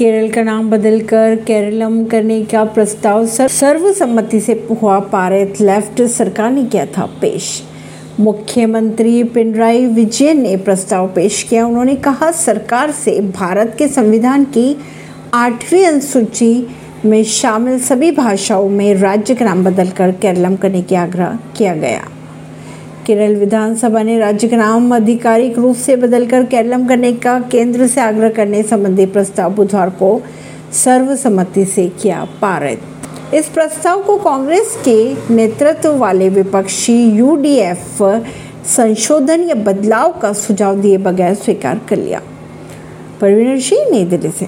केरल का नाम बदलकर केरलम करने का प्रस्ताव सर्वसम्मति से हुआ पारित, लेफ़्ट सरकार ने किया था पेश। मुख्यमंत्री पिनराई विजयन ने प्रस्ताव पेश किया। उन्होंने कहा, सरकार से भारत के संविधान की आठवीं अनुसूची में शामिल सभी भाषाओं में राज्य का नाम बदलकर केरलम करने की आग्रह किया गया। केरल विधानसभा ने राज्य का नाम आधिकारिक रूप से बदलकर केरलम करने का केंद्र से आग्रह करने संबंधी प्रस्ताव बुधवार को सर्वसम्मति से किया पारित। इस प्रस्ताव को कांग्रेस के नेतृत्व वाले विपक्षी यूडीएफ संशोधन या बदलाव का सुझाव दिए बगैर स्वीकार कर लिया। परवीन सिंह, नई दिल्ली से।